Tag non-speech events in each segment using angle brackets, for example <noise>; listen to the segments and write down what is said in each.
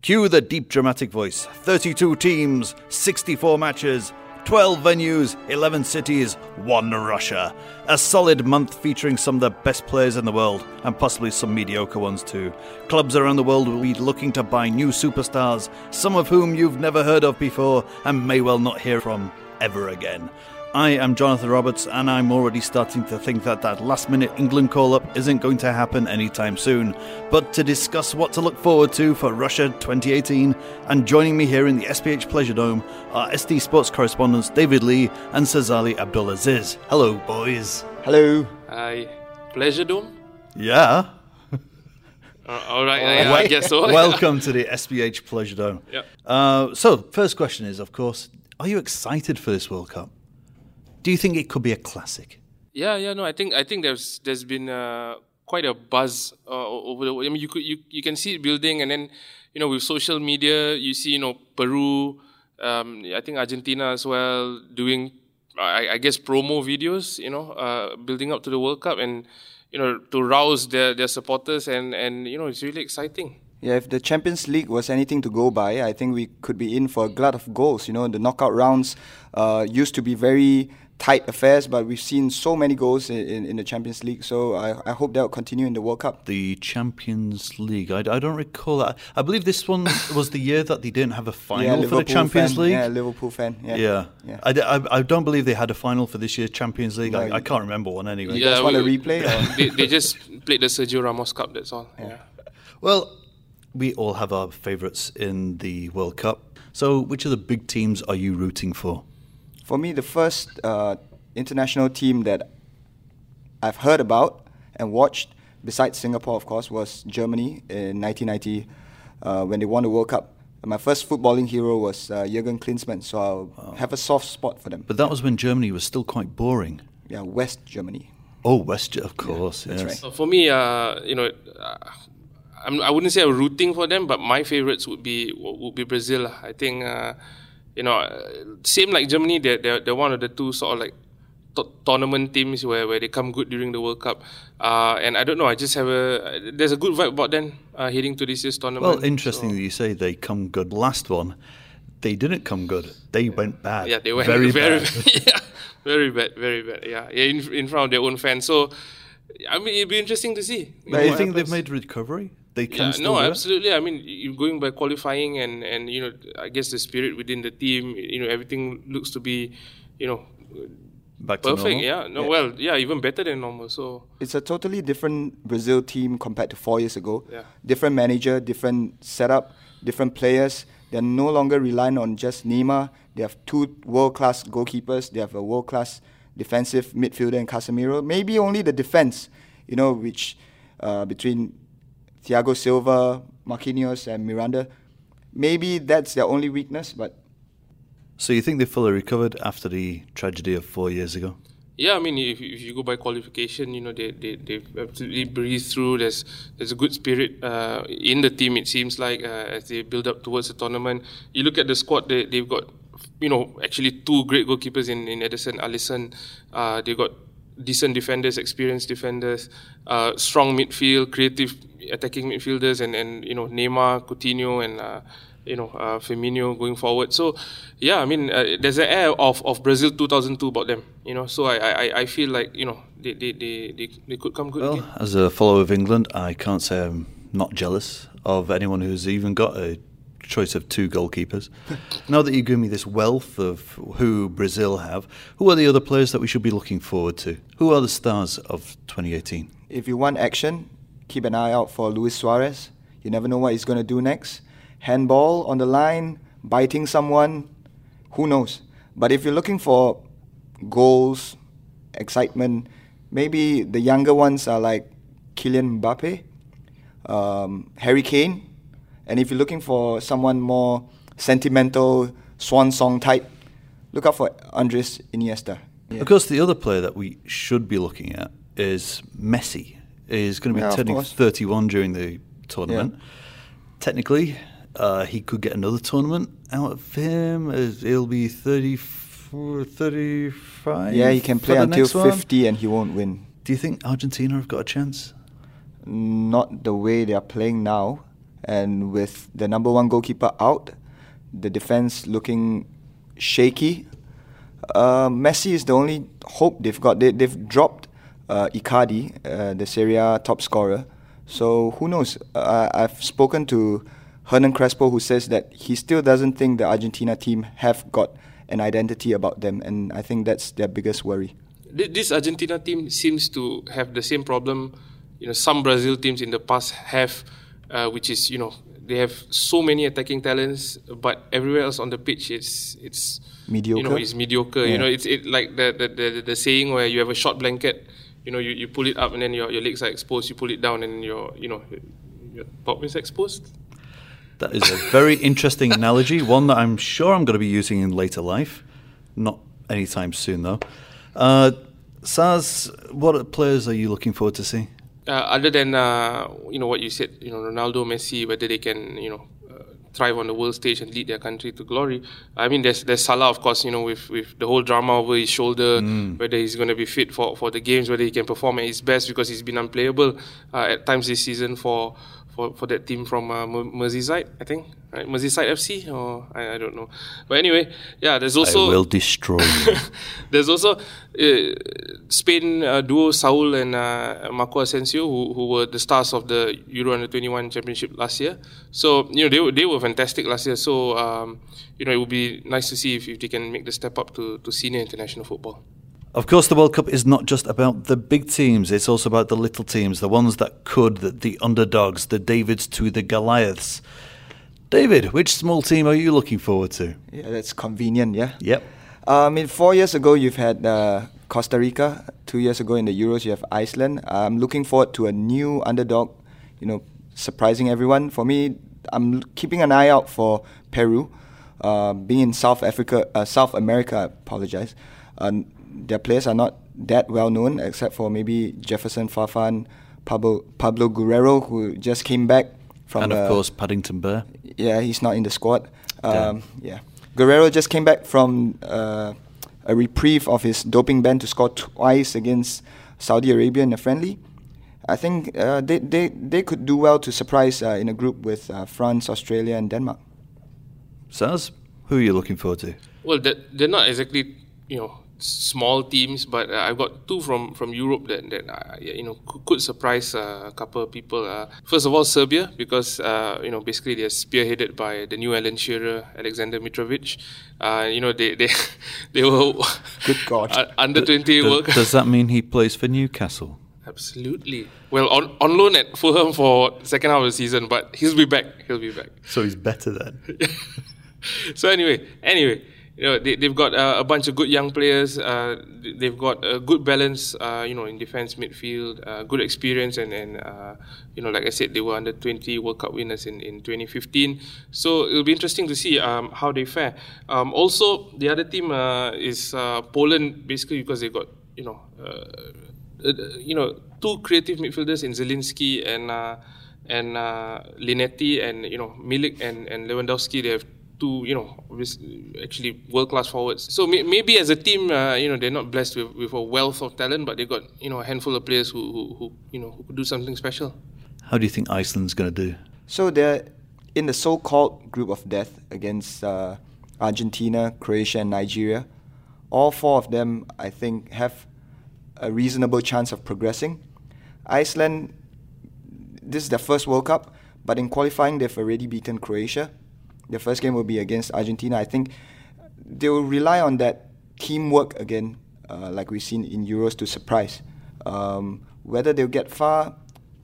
Cue the deep dramatic voice 32 teams, 64 matches, 12 venues, 11 cities, 1 Russia. A solid month featuring some of the best players in the world, and possibly some mediocre ones too. Clubs around the world will be looking to buy new superstars, some of whom you've never heard of before and may well not hear from ever again. I am Jonathan Roberts, and I'm already starting to think that that last minute England call up isn't going to happen anytime soon. But to discuss what to look forward to for Russia 2018, and joining me here in the SPH Pleasure Dome are ST Sports correspondents David Lee and Sazali Abdul Aziz. Hello, boys. Hello. Hi. Pleasure Dome? Yeah. <laughs> Uh, all right, yeah, I guess so. Welcome to the <laughs> SPH Pleasure Dome. Yeah. Uh, so, first question is, of course, are you excited for this World Cup? Do you think it could be a classic? Yeah, yeah, no, I think I think there's there's been uh, quite a buzz uh, over the. I mean, you could you you can see it building, and then you know with social media, you see you know Peru, um, I think Argentina as well doing, I, I guess promo videos, you know, uh, building up to the World Cup, and you know to rouse their their supporters, and and you know it's really exciting. Yeah, if the Champions League was anything to go by, I think we could be in for a glut of goals. You know, the knockout rounds uh, used to be very tight affairs, but we've seen so many goals in, in, in the Champions League. So I, I hope that will continue in the World Cup. The Champions League. I, I don't recall that. I believe this one <laughs> was the year that they didn't have a final yeah, for the Champions fan. League. Yeah, Liverpool fan. Yeah. Yeah. Yeah. I, d- I- I don't believe they had a final for this year's Champions League. No, I, I can't remember one anyway. You guys want a replay? <laughs> they, they just played the Sergio Ramos Cup. That's all. yeah. Well, we all have our favourites in the World Cup. So, which of the big teams are you rooting for? For me, the first uh, international team that I've heard about and watched, besides Singapore, of course, was Germany in 1990 uh, when they won the World Cup. And my first footballing hero was uh, Jurgen Klinsmann, so I'll have a soft spot for them. But that was when Germany was still quite boring. yeah, West Germany. Oh, West, of course. that's yes. right. So for me, uh, you know, uh, I'm, I wouldn't say I'm rooting for them, but my favorites would be would be Brazil. I think, uh, you know, same like Germany, they're, they're they're one of the two sort of like to- tournament teams where, where they come good during the World Cup. Uh, and I don't know, I just have a there's a good vibe about them uh, heading to this year's tournament. Well, interesting So- that you say they come good. Last one, they didn't come good. They went bad. Yeah, they went very, <laughs> very, bad. <laughs> yeah, very bad, very bad. Yeah, yeah, in, in front of their own fans. So, I mean, it'd be interesting to see. But you what think they've happens- made recovery? They can Yeah, still no, do absolutely. I mean, you going by qualifying and and you know, I guess the spirit within the team, you know, everything looks to be, you know, Back to perfect. normal? Yeah, no, well, yeah, even better than normal. So It's a totally different Brazil team compared to four years ago. Yeah. Different manager, different setup, different players. They're no longer relying on just Neymar. They have two world class goalkeepers. They have a world class defensive midfielder in Casemiro. Maybe only the defense, you know, which uh, between Thiago Silva, Marquinhos, and Miranda. Maybe that's their only weakness, but So you think they've fully recovered after the tragedy of four years ago? yeah, I mean, if, if you go by qualification, you know, they they they've absolutely breathed through. There's there's a good spirit uh, in the team. It seems like uh, as they build up towards the tournament. You look at the squad; they they've got, you know, actually two great goalkeepers in in Ederson, Alisson. Uh, they got decent defenders, experienced defenders, uh, strong midfield, creative attacking midfielders, and and you know Neymar, Coutinho, and. Uh, you know, uh, Firmino going forward. So, yeah, I mean, uh, there's an air of, of Brazil 2002 about them. You know, so I I, I feel like you know they they, they, they, they could come good Well, again. as a follower of England, I can't say I'm not jealous of anyone who's even got a choice of two goalkeepers. <laughs> now that you give me this wealth of who Brazil have, who are the other players that we should be looking forward to? Who are the stars of 2018? if you want action, keep an eye out for Luis Suarez. You never know what he's going to do next. Handball on the line, biting someone, who knows? But if you're looking for goals, excitement, maybe the younger ones are like Kylian Mbappe, um, Harry Kane. And if you're looking for someone more sentimental, swan song type, look out for Andres Iniesta. Yeah. Of course, the other player that we should be looking at is Messi. Is going to be Yeah, turning 31 during the tournament. Technically, uh, he could get another tournament out of him. as He'll be 34, 35. Yeah, he can play until next one. 50 and he won't win. Do you think Argentina have got a chance? Not the way they are playing now. And with the number one goalkeeper out, the defense looking shaky. Uh, Messi is the only hope they've got. They, they've dropped uh, Icardi, uh, the Serie A top scorer. So who knows? Uh, I've spoken to Hernan Crespo, who says that he still doesn't think the Argentina team have got an identity about them, and I think that's their biggest worry. This Argentina team seems to have the same problem. You know, some Brazil teams in the past have, uh, which is you know they have so many attacking talents, but everywhere else on the pitch it's it's mediocre. You know, it's mediocre. Yeah. You know, it's it like the, the the the saying where you have a short blanket. You know, you, you pull it up and then your, your legs are exposed. You pull it down and your you know your top is exposed. That is a very interesting analogy, one that I'm sure I'm going to be using in later life. Not anytime soon, though. Uh, Saz, what players are you looking forward to see? Uh, other than uh, you know what you said, you know Ronaldo, Messi, whether they can you know uh, thrive on the world stage and lead their country to glory. I mean, there's there's Salah, of course, you know with with the whole drama over his shoulder, mm. whether he's going to be fit for for the games, whether he can perform at his best because he's been unplayable uh, at times this season for for, for that team from uh, Merseyside, I think, right? Merseyside FC, or I, I don't know. But anyway, yeah, there's also. I will destroy <laughs> there's also uh, Spain uh, duo Saul and uh, Marco Asensio, who, who were the stars of the Euro Under 21 Championship last year. So, you know, they, they were fantastic last year. So, um, you know, it would be nice to see if, if they can make the step up to, to senior international football. Of course, the World Cup is not just about the big teams, it's also about the little teams, the ones that could, the, the underdogs, the Davids to the Goliaths. David, which small team are you looking forward to? Yeah, that's convenient, yeah? Yep. Uh, I mean, four years ago, you've had uh, Costa Rica. Two years ago in the Euros, you have Iceland. I'm looking forward to a new underdog, you know, surprising everyone. For me, I'm keeping an eye out for Peru. Uh, being in South Africa, uh, South America, I apologize. Uh, their players are not that well known, except for maybe Jefferson Farfan, Pablo, Pablo Guerrero, who just came back from. And of uh, course, Paddington Bear. Yeah, he's not in the squad. Um, yeah, Guerrero just came back from uh, a reprieve of his doping ban to score twice against Saudi Arabia in a friendly. I think uh, they, they, they could do well to surprise uh, in a group with uh, France, Australia, and Denmark. Saz, who are you looking forward to? Well, they're not exactly you know small teams, but uh, I've got two from, from Europe that, that uh, you know could, could surprise uh, a couple of people. Uh, first of all, Serbia, because uh, you know basically they're spearheaded by the new Alan Shearer, Alexander Mitrovic. Uh, you know they they <laughs> they were <laughs> good God under twenty World <laughs> Cup. Does that mean he plays for Newcastle? Absolutely. Well, on, on loan at Fulham for second half of the season, but he'll be back. He'll be back. So he's better then. so anyway, anyway, you know they, they've got uh, a bunch of good young players. Uh, they've got a good balance, uh, you know, in defense, midfield, uh, good experience, and and uh, you know, like I said, they were under 20 World Cup winners in, in 2015. So it'll be interesting to see um, how they fare. Um, also, the other team uh, is Poland, basically because they got you know, you know, two creative midfielders in Zielinski and and Linetty, and you know, Milik and and Lewandowski. They have two, you know, actually world class forwards. So may, maybe as a team, uh, you know, they're not blessed with, with a wealth of talent, but they got you know a handful of players who, who, who you know who could do something special. How do you think Iceland's going to do? So they're in the so-called group of death against uh, Argentina, Croatia, and Nigeria. All four of them, I think, have a reasonable chance of progressing. Iceland, this is their first World Cup, but in qualifying, they've already beaten Croatia the first game will be against Argentina. I think they will rely on that teamwork again, uh, like we've seen in Euros, to surprise. Um, whether they'll get far,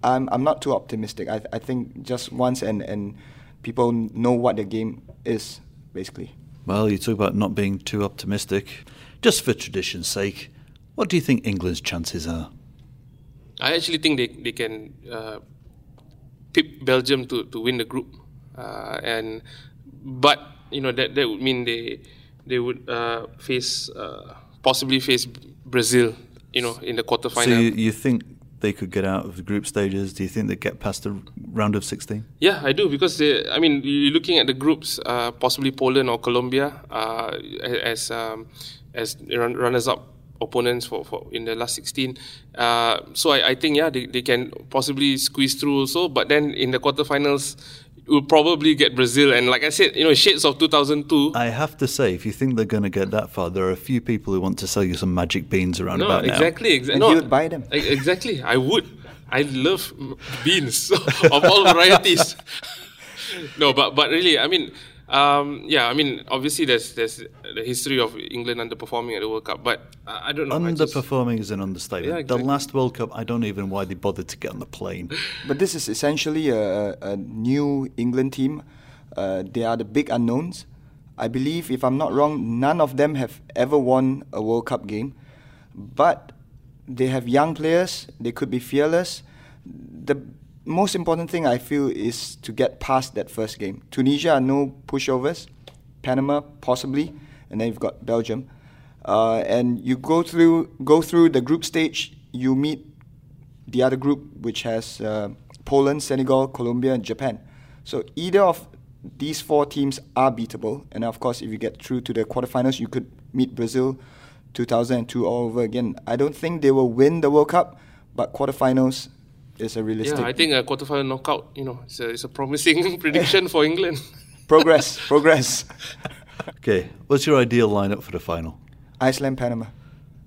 I'm, I'm not too optimistic. I, I think just once and, and people know what the game is, basically. Well, you talk about not being too optimistic. Just for tradition's sake, what do you think England's chances are? I actually think they, they can uh, pip Belgium to, to win the group. Uh, and but you know that that would mean they they would uh, face uh, possibly face Brazil, you know, in the quarterfinal. So you, you think they could get out of the group stages? Do you think they get past the round of 16? Yeah, I do because they, I mean, you're looking at the groups, uh, possibly Poland or Colombia uh, as um, as runners up opponents for, for in the last 16. Uh, so I, I think yeah they, they can possibly squeeze through also. But then in the quarterfinals, will probably get Brazil. And like I said, you know, shades of 2002. I have to say, if you think they're going to get that far, there are a few people who want to sell you some magic beans around no, about exactly, now. exactly. And no, you would buy them. Exactly, I would. I love beans <laughs> of all varieties. <laughs> no, but but really, I mean, um, yeah, I mean, obviously there's there's the history of England underperforming at the World Cup, but I, I don't know. I just- Underperforming is an understatement. Yeah, The last World Cup, I don't even know why they bothered to get on the plane. <laughs> But this is essentially a, a a new England team. Uh, they are the big unknowns. I believe, if I'm not wrong, none of them have ever won a World Cup game. But they have young players. They could be fearless. The most important thing I feel is to get past that first game. Tunisia no pushovers. Panama possibly, and then you've got Belgium. Uh, and you go through go through the group stage. You meet the other group, which has uh, Poland, Senegal, Colombia, and Japan. So either of these four teams are beatable. And of course, if you get through to the quarterfinals, you could meet Brazil 2002 all over again. I don't think they will win the World Cup, but quarterfinals is a realistic Yeah, I think a quarterfinal knockout, you know, it's a, it's a promising <laughs> prediction for England. <laughs> progress. progress. <laughs> Okay, what's your ideal lineup for the final? Iceland, Panama.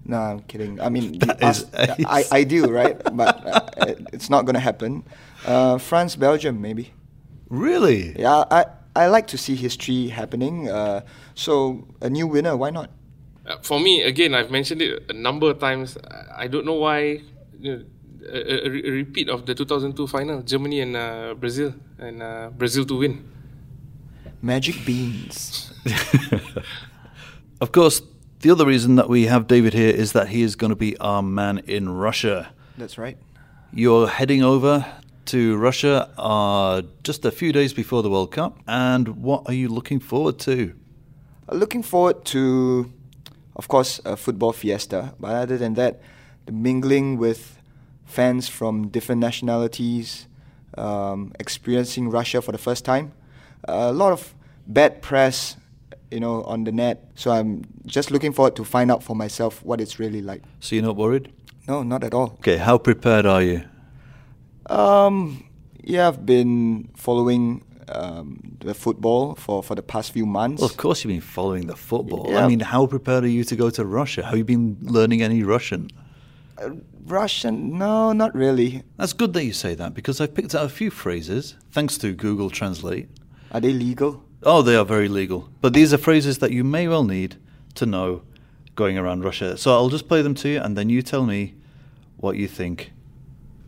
No, I'm kidding. I mean, That the is- us- I, ideal, right? But uh, it's not going to happen. Uh, France, Belgium, maybe. Really? Yeah, I, I like to see history happening. Uh, so a new winner, why not? Uh, for me, again, I've mentioned it a number of times. I- I don't know why. You know, a, a, repeat of the 2002 final, Germany and uh, Brazil, and uh, Brazil to win. Magic beans. <laughs> Of course, the other reason that we have David here is that he is going to be our man in Russia. That's right. You're heading over to Russia uh, just a few days before the World Cup, and what are you looking forward to? Uh, Looking forward to, of course, a football fiesta. But other than that, the mingling with fans from different nationalities, um, experiencing Russia for the first time. a lot of bad press, you know, on the net. So I'm just looking forward to find out for myself what it's really like. So you're not worried? No, not at all. Okay, how prepared are you? Um, yeah, I've been following um, the football for, for the past few months. Well, of course you've been following the football. I mean, how prepared are you to go to Russia? Have you been learning any Russian? Russian? No, not really. That's good that you say that because I've picked out a few phrases thanks to Google Translate. Are they legal? Oh, they are very legal. But these are phrases that you may well need to know going around Russia. So I'll just play them to you and then you tell me what you think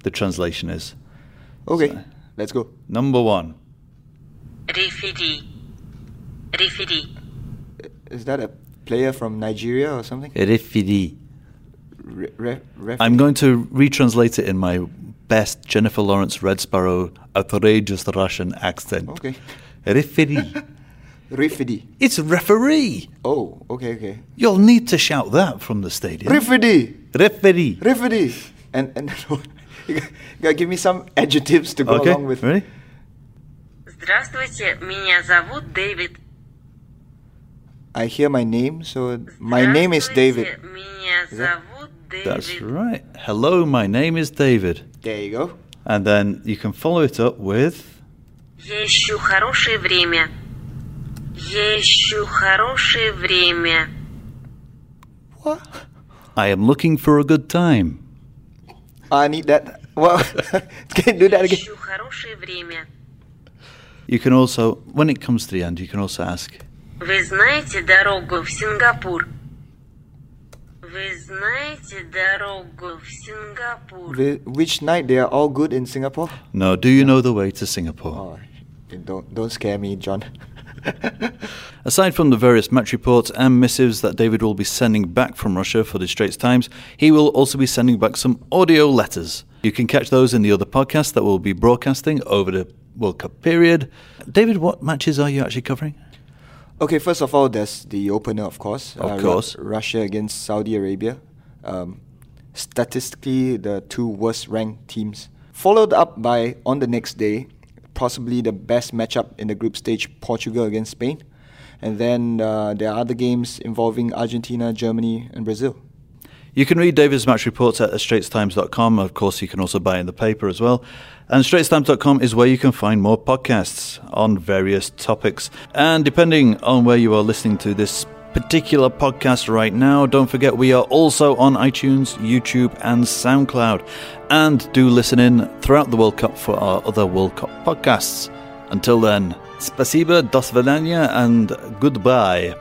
the translation is. Okay, so, let's go. Number one Refidi. Refidi. Is that a player from Nigeria or something? Refidi. Re- re- ref- I'm going to retranslate it in my best Jennifer Lawrence Red Sparrow outrageous Russian accent. Okay. Refidi. <laughs> Referee. it's referee. Oh, okay, okay. You'll need to shout that from the stadium. Referee. Referee. Referee. And and <laughs> you gotta give me some adjectives to go Okay, along with. ready? Здравствуйте, меня зовут Дэвид. I hear my name, so my name is David. Здравствуйте, Меня Is that- зовут That's Дэвид. right. Hello, my name is David. There you go. And then you can follow it up with Я ищу хорошее время. Я ищу хорошее время. What? I am looking for a good time. I need that. Well, <laughs> can you do that Я again? ищу хорошее время. You can also, when it comes to the end, you can also ask, Вы знаете дорогу в Сингапур? Вы знаете дорогу в Сингапур? Whi- Which night they are all good in Singapore? No, do you know the way to Singapore? Oh, don't don't scare me, John. <laughs> Aside from the various match reports and missives that David will be sending back from Russia for the Straits Times, he will also be sending back some audio letters. You can catch those in the other podcasts that we'll be broadcasting over the World Cup period. David, what matches are you actually covering? Okay, first of all, there's the opener, of course. Of Ru- course. Russia against Saudi Arabia. Um, statistically, the two worst ranked teams. Followed up by, on the next day, possibly the best matchup in the group stage Portugal against Spain. And then uh, there are other games involving Argentina, Germany, and Brazil. You can read David's match reports at straitstimes.com. Of course, you can also buy in the paper as well. And straitstimes.com is where you can find more podcasts on various topics. And depending on where you are listening to this particular podcast right now, don't forget we are also on iTunes, YouTube, and SoundCloud. And do listen in throughout the World Cup for our other World Cup podcasts. Until then, spasiba, dos and goodbye.